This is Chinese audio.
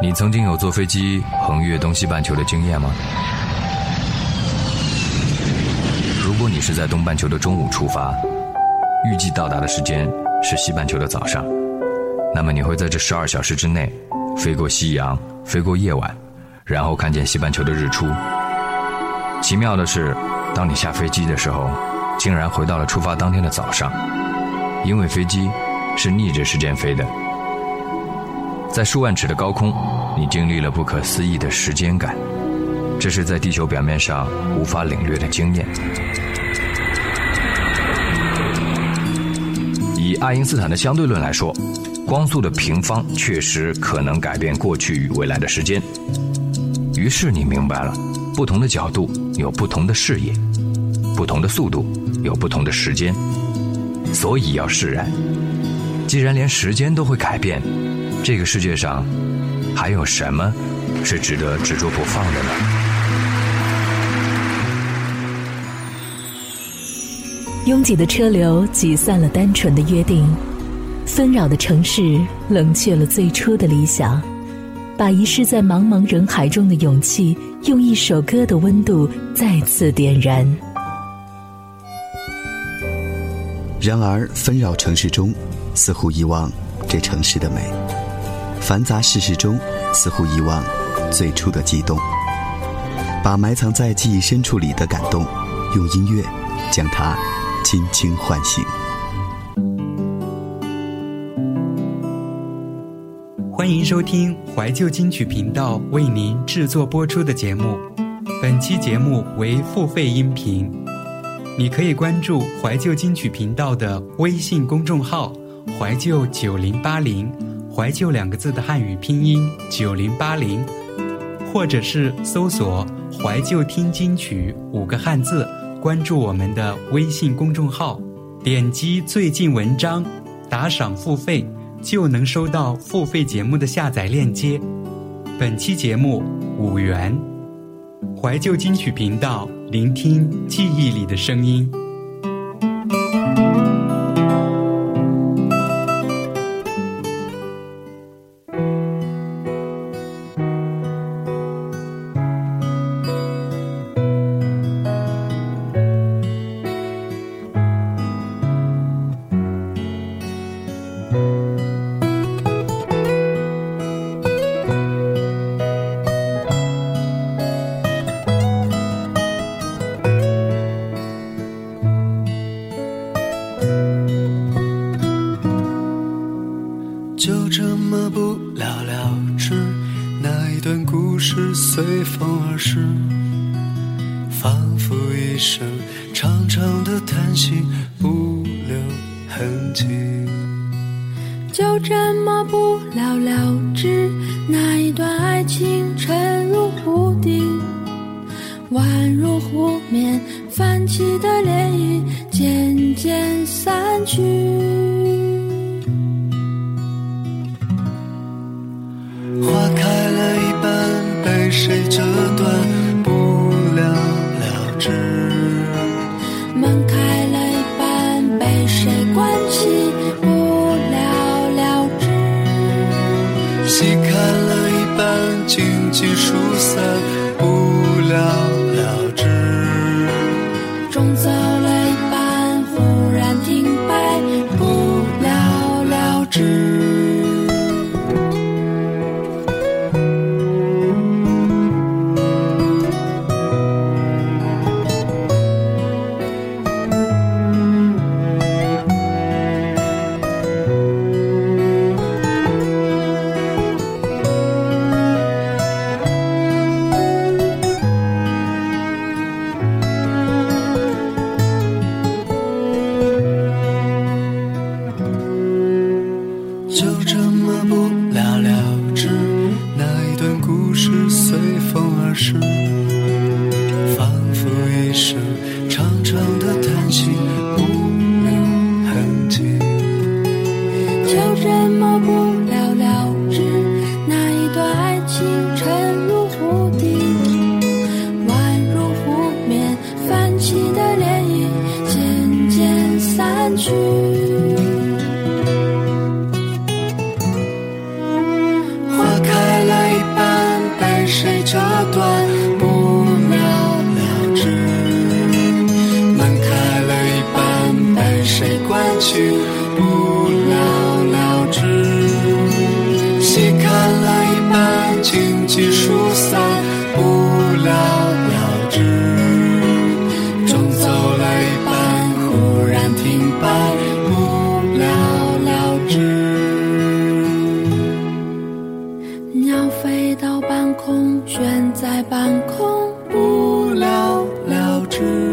你曾经有坐飞机横越东西半球的经验吗？如果你是在东半球的中午出发，预计到达的时间是西半球的早上，那么你会在这十二小时之内，飞过夕阳，飞过夜晚，然后看见西半球的日出。奇妙的是，当你下飞机的时候，竟然回到了出发当天的早上，因为飞机是逆着时间飞的。在数万尺的高空，你经历了不可思议的时间感，这是在地球表面上无法领略的经验。以爱因斯坦的相对论来说，光速的平方确实可能改变过去与未来的时间。于是你明白了，不同的角度有不同的视野，不同的速度有不同的时间，所以要释然。既然连时间都会改变。这个世界上还有什么是值得执着不放的呢？拥挤的车流挤散了单纯的约定，纷扰的城市冷却了最初的理想，把遗失在茫茫人海中的勇气，用一首歌的温度再次点燃。然而，纷扰城市中，似乎遗忘这城市的美。繁杂世事中，似乎遗忘最初的悸动，把埋藏在记忆深处里的感动，用音乐将它轻轻唤醒。欢迎收听怀旧金曲频道为您制作播出的节目，本期节目为付费音频，你可以关注怀旧金曲频道的微信公众号“怀旧九零八零”。怀旧两个字的汉语拼音九零八零，或者是搜索“怀旧听金曲”五个汉字，关注我们的微信公众号，点击最近文章，打赏付费，就能收到付费节目的下载链接。本期节目五元，怀旧金曲频道，聆听记忆里的声音。是随风而逝仿佛一声长长的叹息不留痕迹就这么不了了之那一段爱情沉入湖底宛如湖面泛起的涟漪渐渐散去花开了一半，被谁关起？不了了之。戏看了一半，荆棘疏散，不了。就这么不了了之那一段故事随风而逝仿佛一生长长的叹息不留痕迹就这么不了了之那一段爱情沉入湖底宛如湖面泛起的涟漪渐渐散去不了了之看了一半疏散不了了之走了一半忽然停摆不了了之鸟飞到半空悬在半空不了了之